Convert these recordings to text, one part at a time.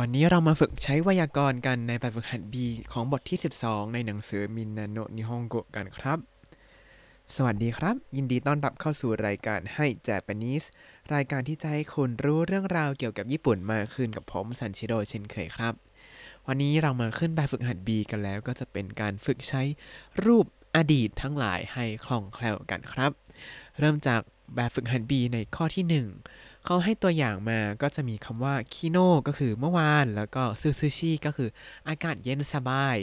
วันนี้เรามาฝึกใช้ไวยากรณ์กันในแบบฝึกหัด B ของบทที่ 12 ในหนังสือมินนาโนนิฮงโกกันครับ สวัสดีครับ ยินดีต้อนรับเข้าสู่รายการให้ Japanese รายการที่จะให้คุณรู้เรื่องราวเกี่ยวกับญี่ปุ่นมากขึ้นกับผมซันชิโร่เช่นเคยครับ วันนี้เรามาขึ้นแบบฝึกหัด B กันแล้วก็จะเป็นการฝึกใช้รูปอดีตทั้งหลายให้คล่องแคล่วกันครับ เริ่มจากแบบฝึกหัด B ในข้อที่ 1 เขาให้ตัวอย่างมาก็จะมีคำว่าคิโนก็คือเมื่อวาน แล้วก็ซูซูชิก็คืออากาศเย็นสบาย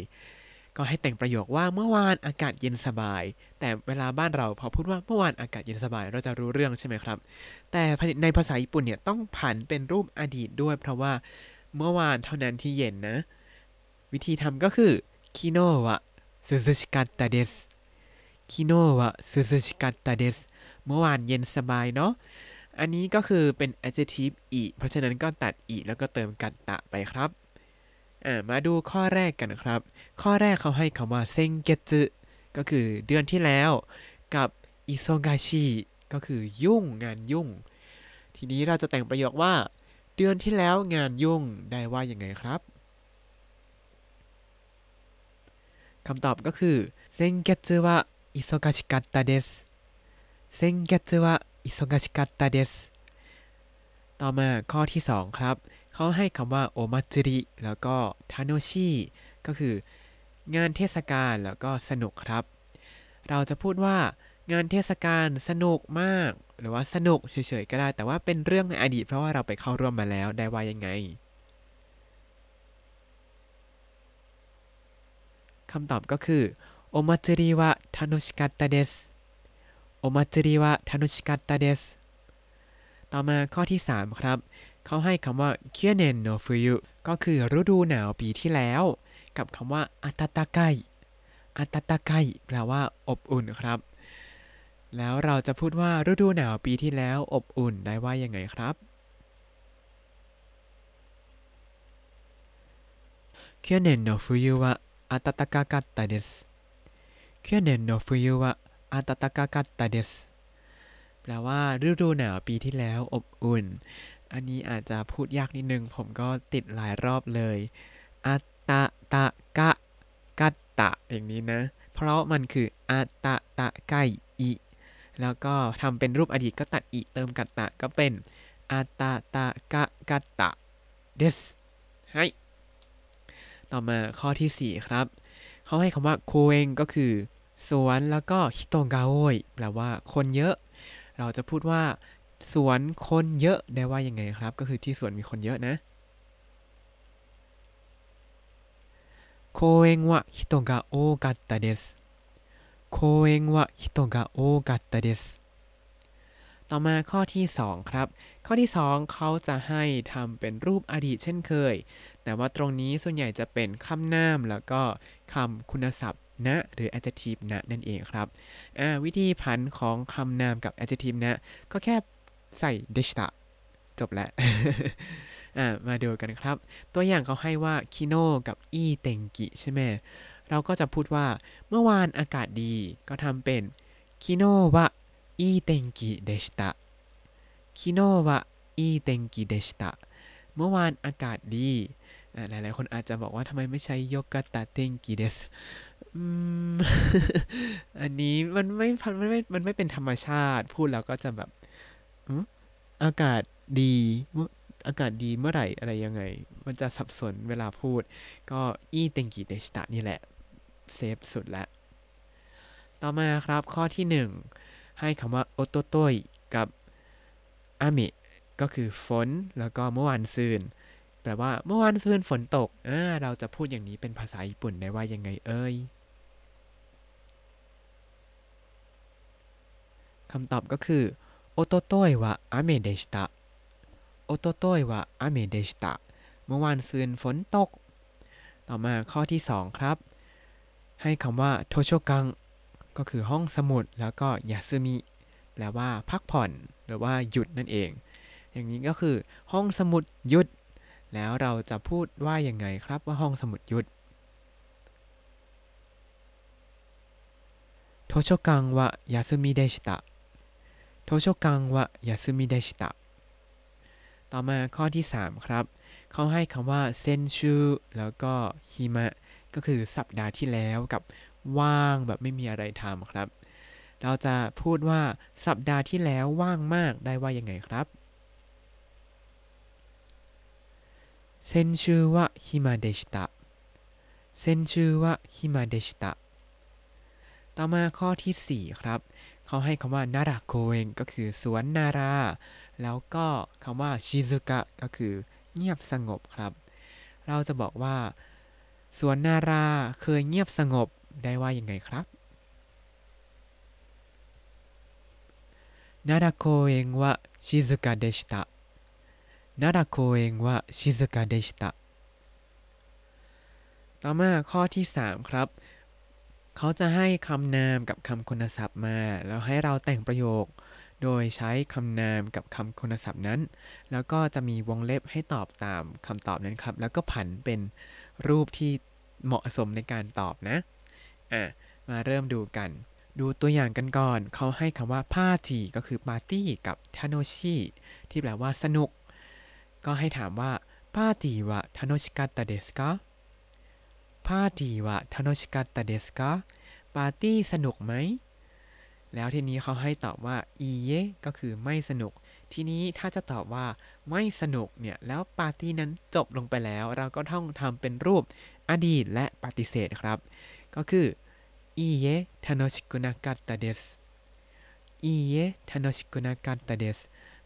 ก็ให้แต่งประโยคว่าเมื่อวานอากาศเย็นสบาย แต่เวลาบ้านเราพอพูดว่าเมื่อวานอากาศเย็นสบาย เราจะรู้เรื่องใช่ไหมครับ แต่ในภาษาญี่ปุ่นเนี่ยต้องผันเป็นรูปอดีตด้วย เพราะว่าเมื่อวานเท่านั้นที่เย็นนะ วิธีทำก็คือคิโนวะซูซูชิกัตตาเดสคิโนวะซูซูชิกัตตาเดสเมื่อวานเย็นสบายเนาะ อันนี้ก็คือเป็น adjective อีเพราะฉะนั้นก็ตัดอีแล้วก็เติมกัตตะไปครับ มาดูข้อแรกกันครับ ข้อแรกเขาให้คำว่าเซงเกจึก็คือเดือนที่แล้ว กับอิโซกาชิก็คือยุ่งงานยุ่ง ทีนี้เราจะแต่งประโยคว่า เดือนที่แล้วงานยุ่งได้ว่ายังไงครับคำตอบก็คือเซงเกจึวะ忙しかったです先月は 忙しかったです ต่อมาข้อที่ 2 ครับ เขาให้คำว่าお祭り แล้วก็ 楽しい ก็คืองานเทศกาลแล้วก็สนุกครับ เราจะพูดว่างานเทศกาลสนุกมาก หรือว่าสนุกเฉยๆก็ได้ แต่ว่าเป็นเรื่องในอดีต เพราะว่าเราไปเข้าร่วมมาแล้วได้ว่ายังไงคำตอบก็คือโอมาจิริวะทาโนชิกัตตาเดส โอมาจิริวะทานุชิกัตตาเดสต่อมาข้อที่ 3 ครับ เขาให้คำว่าเคียเนนโนฟุยุก็คือฤดูหนาวปีที่แล้ว กับคำว่าอาตาตาไกอาตาตาไกแปลว่าอบอุ่นครับ แล้วเราจะพูดว่าฤดูหนาวปีที่แล้วอบอุ่นได้ว่ายังไงครับ去年の冬は暖かかったです去年の冬は อาตตากากัตตาเดสแปลว่าฤดูหนาวปีที่แล้วอบอุ่น อันนี้อาจจะพูดยากนิดนึง ผมก็ติดหลายรอบเลยอาตาตะกะกัตตะอย่างนี้นะ เพราะมันคืออาตาตะไกอิแล้วก็ทำเป็นรูปอดีตก็ตัดอิเติมกัตตะก็เป็น暖かかったです ให้ต่อมาข้อที่ 4 ครับ เขาให้คำว่า公園 ก็คือ สวนแล้วก็ฮิโตกาโอยแปลว่าคนเยอะ เราจะพูดว่า สวนคนเยอะได้ว่ายังไงครับ ก็คือที่สวนมีคนเยอะนะ公園は人が多かったです公園は人が多กัตตาเดสต่อมาข้อที่ 2 ครับ ข้อที่ 2 เขาจะให้ทำเป็นรูปอดีตเช่นเคย แต่ว่าตรงนี้ส่วนใหญ่จะเป็นคำนามแล้วก็คำคุณศัพท์ นะ หรือ adjective นะนั่นเองครับวิธีผันของคำนามกับ adjective นะ ก็แค่ใส่เดชตะจบแล้วมาดูกันครับ ตัวอย่างเขาให้ว่าคิโนกับอีเตงกิใช่ไหมเราก็จะพูดว่าเมื่อวานอากาศดีก็ทำเป็นคิโนวะอีเตงกิเดชตะคิโนวะอีเตงกิเดชตะเมื่อวานอากาศดี หลายๆ คนอาจจะบอกว่าทำไมไม่ใช้โยกะตะเตงกิเดสอันนี้มันไม่มันไม่ มันไม่เป็นธรรมชาติ พูดแล้วก็จะแบบอากาศดีอากาศดีเมื่อไหร่อะไรยังไง มันจะสับสนเวลาพูด ก็いい天気でした นี่แหละ เซฟสุดแล้วต่อมาครับข้อที่ 1 ให้คำว่าおととい กับ 雨 ก็คือฝน แล้วก็เมื่อวานซืน แปลว่าเมื่อวานซืนฝนตกอ่าเราจะพูดอย่างนี้เป็นภาษาญี่ปุ่นได้ว่ายังไงเอ่ยคำตอบก็คือおとといは雨でしたโอโตโตยวะอาเมเดชิตะเมื่อวานซืนฝนตก ต่อมาข้อที่ 2 ครับ ให้คำว่าโทโชกังก็คือห้องสมุดแล้วก็ยาซึมิแปลว่าพักผ่อน หรือว่าหยุดนั่นเอง อย่างนี้ก็คือห้องสมุดหยุด แล้วเราจะพูดว่ายังไงครับว่าห้องสมุดยุดโทชกังวะยาซึมิเดชิตะโทชกังวะยาซึมิเดชิตะต่อมาข้อที่ 3 ครับ เขาให้คำว่าเซนชูแล้วก็ฮิมะ ก็คือสัปดาห์ที่แล้วกับว่างแบบไม่มีอะไรทำครับ เราจะพูดว่าสัปดาห์ที่แล้วว่างมากได้ว่ายังไงครับ เซนชูวะฮิมะเดชิตะเซนชูวะฮิมะเดชิตะต่อมาข้อที่ 4 ครับ เขาให้คำว่านาราโกเองก็คือสวนนารา แล้วก็คำว่าชิซุกะก็คือเงียบสงบครับ เราจะบอกว่า สวนนาราเคยเงียบสงบได้ว่ายังไงครับนาราโกเองว่าชิซุกะเดชิตะ นาราโกเองว่าชิซุกะเดชตะต่อมาข้อที่ 3 ครับ เขาจะให้คำนามกับคำคุณศัพท์มา แล้วให้เราแต่งประโยค โดยใช้คำนามกับคำคุณศัพท์นั้น แล้วก็จะมีวงเล็บให้ตอบตามคำตอบนั้นครับ แล้วก็ผันเป็นรูปที่เหมาะสมในการตอบนะ อะ มาเริ่มดูกัน ดูตัวอย่างกันก่อน เขาให้คำว่าパーティー ก็คือปาร์ตี้กับ 楽しい ที่แปลว่าสนุก ก็ให้ถามว่าパーティーは楽しかったですかパーティーは楽しかったですか ปาร์ตี้สนุกไหม แล้วทีนี้เขาให้ตอบว่าいいえ ก็คือไม่สนุก ทีนี้ถ้าจะตอบว่าไม่สนุกเนี่ย แล้วปาร์ตี้นั้นจบลงไปแล้ว เราก็ต้องทำเป็นรูปอดีตและปฏิเสธครับ ก็คือいいえ楽しくなかったですいいえ楽しくなかったです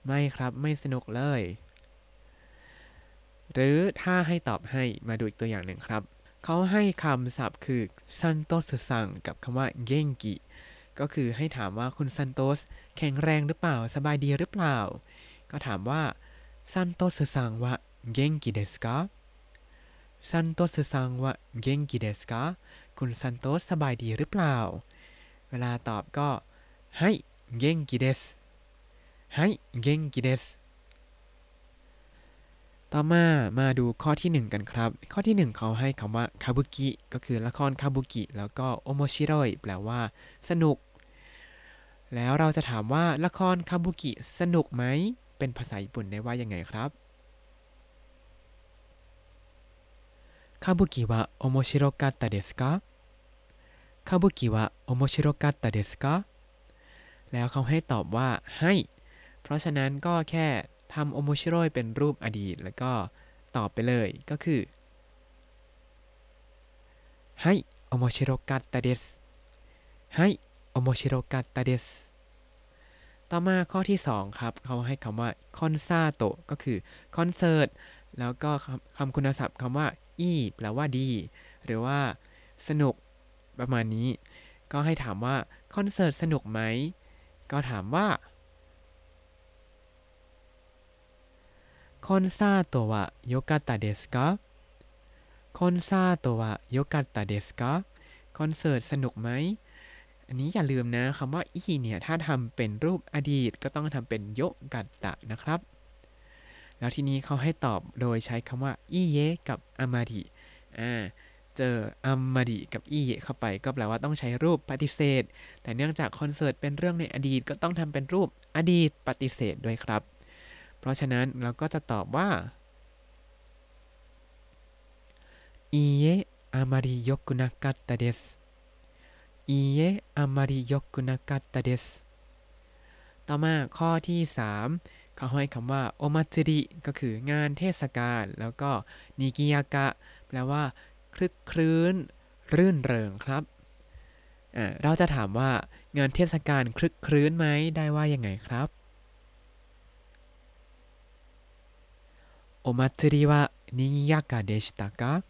ไม่ครับไม่สนุกเลย หรือถ้าให้ตอบให้มาดูอีกตัวอย่างหนึ่งครับ เขาให้คำศัพท์คือサントスさん กับคำว่า 元気 ก็คือให้ถามว่าคุณซันโตสแข็งแรงหรือเปล่า สบายดีหรือเปล่า ก็ถามว่าサントスさんは元気ですかサントスさんは元気ですかคุณซันโตสสบายดีหรือเปล่า เวลาตอบก็ให้เกงกิเดสให้เกงกิเดส ต่อมามาดูข้อที่ 1 กันครับ ข้อที่ 1 เขาให้คำว่าคาบุกิก็คือละครคาบุกิแล้วก็โอโมชิโรยแปลว่า สนุก แล้วเราจะถามว่าละครคาบุกิสนุกไหม เป็นภาษาญี่ปุ่นได้ว่ายังไงครับ歌舞伎は面白かったですか 歌舞伎は面白かったですか แล้วเขาให้ตอบว่า はい เพราะฉะนั้นก็แค่ ทำโอโมชิโรยเป็นรูปอดีต แล้วก็ตอบไปเลยก็คือ はい面白かったです はい面白かったです ต่อมาข้อที่ 2 ครับ เขาให้คำว่า コンサートก็คือคอนเสิร์ต แล้วก็คำคุณศัพท์คำว่า いい แปลว่าดี หรือว่าสนุกประมาณนี้ ก็ให้ถามว่าคอนเสิร์ตสนุกไหม ก็ถามว่า コンサートはよかったですか コンサートはよかったですか คอนเสิร์ตสนุกไหม อันนี้อย่าลืมนะคำว่า いい เนี่ย ถ้าทำเป็นรูปอดีตก็ต้องทำเป็น よกัตตะนะครับ แล้วทีนี้เขาให้ตอบโดยใช้คำว่าอีเยกับอามาดิอ่าเจออามาดิกับอีเยเข้าไป ก็แปลว่าต้องใช้รูปปฏิเสธ แต่เนื่องจากคอนเสิร์ตเป็นเรื่องในอดีตก็ต้องทำเป็นรูปอดีตปฏิเสธด้วยครับ เพราะฉะนั้นเราก็จะตอบว่าいいえあまり良くなかったですいいえあまり良くなかったですต่อมาข้อที่ 3 เขาให้คำว่าโอมาจิริก็คืองานเทศกาลแล้วก็นิกิยากะแปลว่าคลึกคลื้น รื่นเริงครับ เราจะถามว่างานเทศกาลคลึกคลื้นไหมได้ว่ายังไงครับ お祭りは賑やかでしたか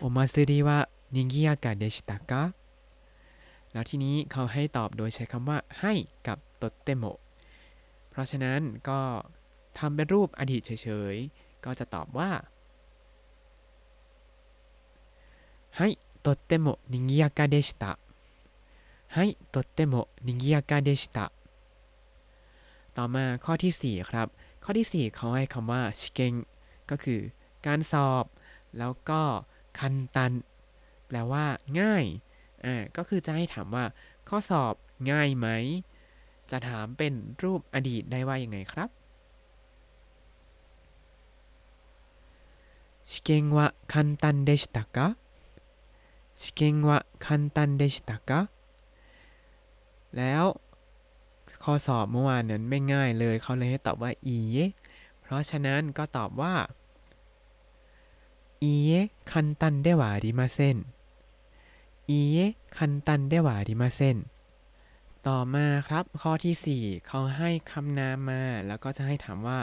お祭りは賑やかでしたかแล้วทีนี้เขาให้ตอบโดยใช้คำว่าให้กับตดเตโมเพราะฉะนั้นก็ทำเป็นรูปอดีตเฉยๆ ก็จะตอบว่าให้とっても賑やかでしたはいとっても賑やかでしたต่อมาข้อที่ 4 ครับ ข้อที่ 4 เขาให้คำว่าชิเกงก็คือการสอบ แล้วก็คันตัน แปลว่าง่ายอ่าก็คือจะให้ถามว่า ข้อสอบง่ายไหม จะถามเป็นรูปอดีตได้ว่ายังไงครับ 試験は簡単でしたか試験は簡単でしたかแล้ว ข้อสอบเมื่อวานนั้นไม่ง่ายเลย เขาเลยให้ตอบว่าอีเยเพราะฉะนั้นก็ตอบว่าอีเยคันตันเดวาริมาเซนอีเยคันตันเดวาริมาเซนต่อมาครับข้อที่ 4 เขาให้คำนามมา แล้วก็จะให้ถามว่า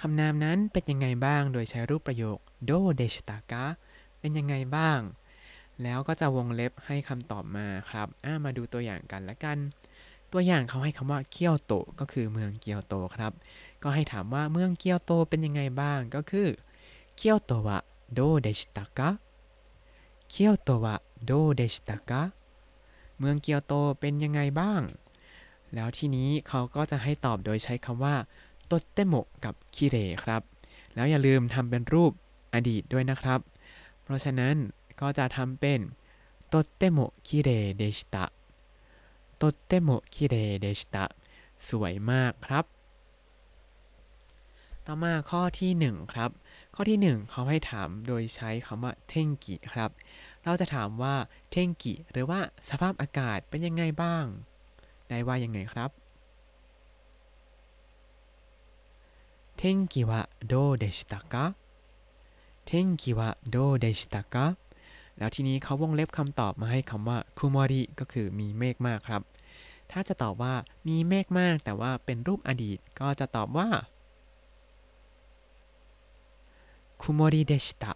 คำนามนั้นเป็นยังไงบ้าง โดยใช้รูปประโยคโดเดชตากะเป็นยังไงบ้าง แล้วก็จะวงเล็บให้คำตอบมาครับอ่ามาดูตัวอย่างกันละกัน ตัวอย่างเขาให้คำว่าเกียวโตก็คือเมืองเกียวโตครับ ก็ให้ถามว่าเมืองเกียวโตเป็นยังไงบ้างก็คือเกียวโตวะโดเดชิตากะเกียวโตวะโดเดชิตากะเมืองเกียวโตเป็นยังไงบ้าง แล้วทีนี้เขาก็จะให้ตอบโดยใช้คำว่าโตเตโมกับคิเรครับ แล้วอย่าลืมทำเป็นรูปอดีตด้วยนะครับ เพราะฉะนั้นก็จะทำเป็นโตเตโมคิเรเดชิตะ ตเตโมคิเรเดชิตะสวยมากครับ ต่อมาข้อที่ 1 ครับ ข้อที่ 1 เขาให้ถามโดยใช้คำว่าเทงกิครับ เราจะถามว่าเทงกิหรือว่าสภาพอากาศเป็นยังไงบ้าง ได้ว่ายังไงครับเทงกิวะโดเดชิตะกะเทงกิวะโดเดชิตะกะ แล้วทีนี้เขาวงเล็บคำตอบมาให้คำว่าคุมอริก็คือมีเมฆมากครับ ถ้าจะตอบว่ามีเมฆมาก แต่ว่าเป็นรูปอดีตก็จะตอบว่าคุมอริเดชิตะ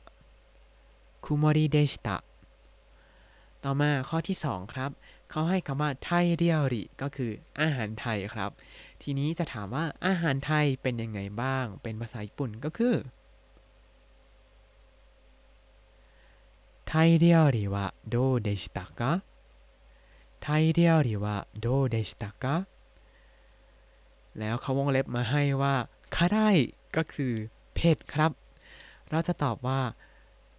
คุมอริเดชิตะต่อมาข้อที่ 2 ครับ เขาให้คำว่าไทยเรียวริก็คืออาหารไทยครับ ทีนี้จะถามว่าอาหารไทยเป็นยังไงบ้าง เป็นภาษาญี่ปุ่นก็คือ ไทยเรียวริวะโดเดชิตะกะไทยเรียวริวะโดเดชิตะกะแล้วเขาวงเล็บมาให้ว่าคาได้ก็คือเผ็ดครับ เราจะตอบว่า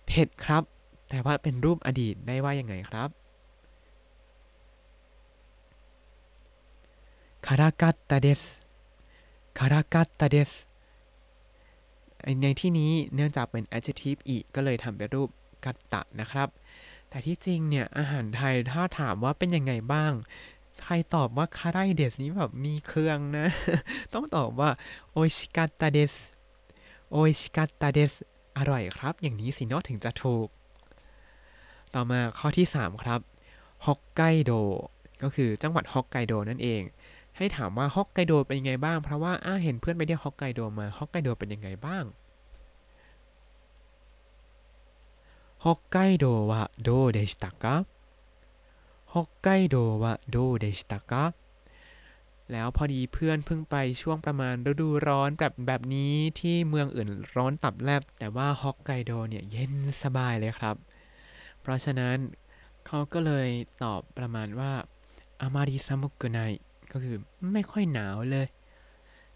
เผ็ดครับ แต่ว่าเป็นรูปอดีตได้ว่ายังไงครับคารากัตตาเดสคารากัตตาเดสในที่นี้เนื่องจากเป็น adjective อีกก็เลยทำเป็นรูป กัตตะนะครับ แต่ที่จริงเนี่ยอาหารไทยถ้าถามว่าเป็นยังไงบ้าง ใครตอบว่าคาไรเดสนี้แบบมีเครื่องนะ ต้องตอบว่าโอชิกัตตาเดสโอชิกัตตาเดสอร่อยครับ อย่างนี้สินาะถึงจะถูก ต่อมาข้อที่ 3 ครับฮอกไกโดก็คือจังหวัดฮอกไกโดนั่นเอง ให้ถามว่าฮอกไกโดเป็นยังไงบ้าง เพราะว่าอาเห็นเพื่อนไปเที่ยวฮอกไกโดมาฮอกไกโดเป็นยังไงบ้าง 北海道はどうでしたか北海道はどうでしたかแล้วพอดีเพื่อนเพิ่งไปช่วงประมาณฤดูร้อนแบบแบบนี้ที่เมืองอื่นร้อนตับแลบ แต่ว่าฮอกไกโดเนี่ยเย็นสบายเลยครับ เพราะฉะนั้นเขาก็เลยตอบประมาณว่าอามาริซามุกุไนก็คือไม่ค่อยหนาวเลย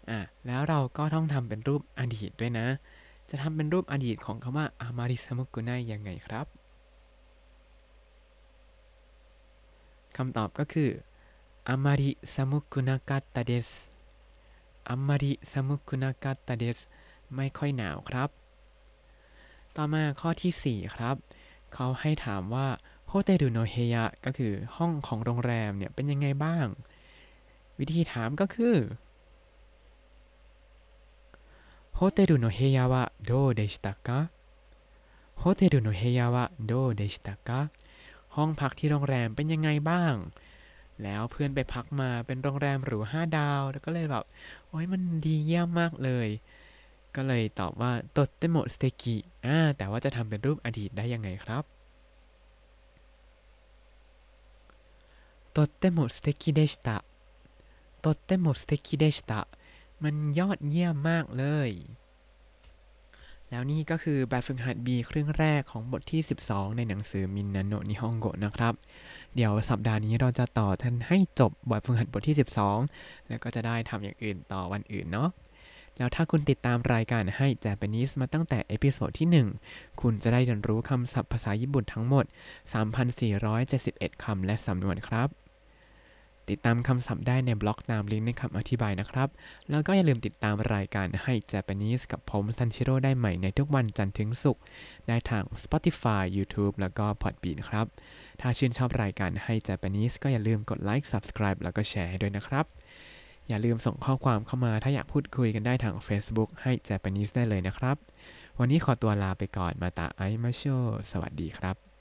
อ่ะแล้วเราก็ต้องทำเป็นรูปอดีตด้วยนะ จะทำเป็นรูปอดีตของคำว่า あまり寒くない ยังไงครับคำตอบก็คือ あまり寒くなかったです あまり寒くなかったです ไม่ค่อยหนาวครับ ต่อมาข้อที่ 4 ครับ เขาให้ถามว่า ホテルの部屋 ก็คือห้องของโรงแรมเนี่ยเป็นยังไงบ้าง วิธีถามก็คือ ホテルの部屋はどうでしたかホテルの部屋はどうでしたかห้องพักที่โรงแรมเป็นยังไงบ้าง แล้วเพื่อนไปพักมาเป็นโรงแรมหรูห้าดาว แล้วก็เลยแบบ โอ้ยมันดีเยี่ยมมากเลย ก็เลยตอบว่าโตเตโมสเตกิอ่าแต่ว่าจะทำเป็นรูปอดีตได้ยังไงครับโตเตโมสเตกิเดชตะโตเตโ มันยอดเยี่ยมมากเลย แล้วนี่ก็คือแบบฝึกหัด B ครึ่งแรกของบทที่ 12 ในหนังสือ みんなの日本語 นะครับ เดี๋ยวสัปดาห์นี้เราจะต่อท่านให้จบบทฝึกหัดบทที่ 12 แล้วก็จะได้ทำอย่างอื่นต่อวันอื่นเนาะแล้วถ้าคุณติดตามรายการให้ Japanese มาตั้งแต่ episode ที่ 1 คุณจะได้เรียนรู้คำศัพท์ภาษาญี่ปุ่นทั้งหมด 3,471 คำและสำนวนครับ ติดตามคำศัพท์ได้ในบล็อกตามลิงก์ในคำอธิบายนะครับ แล้วก็อย่าลืมติดตามรายการให้ Japanese กับผมซันชิโร่ได้ใหม่ในทุกวันจันทร์ถึงศุกร์ได้ทาง Spotify YouTube แล้วก็ Podbean ครับ ถ้าชื่นชอบรายการให้ Japanese ก็อย่าลืมกดไลค์ Subscribe แล้วก็แชร์ให้ด้วยนะครับ อย่าลืมส่งข้อความเข้ามาถ้าอยากพูดคุยกันได้ทาง Facebook ให้ Japanese ได้เลยนะครับ วันนี้ขอตัวลาไปก่อนมาตาไอมาโชสวัสดีครับ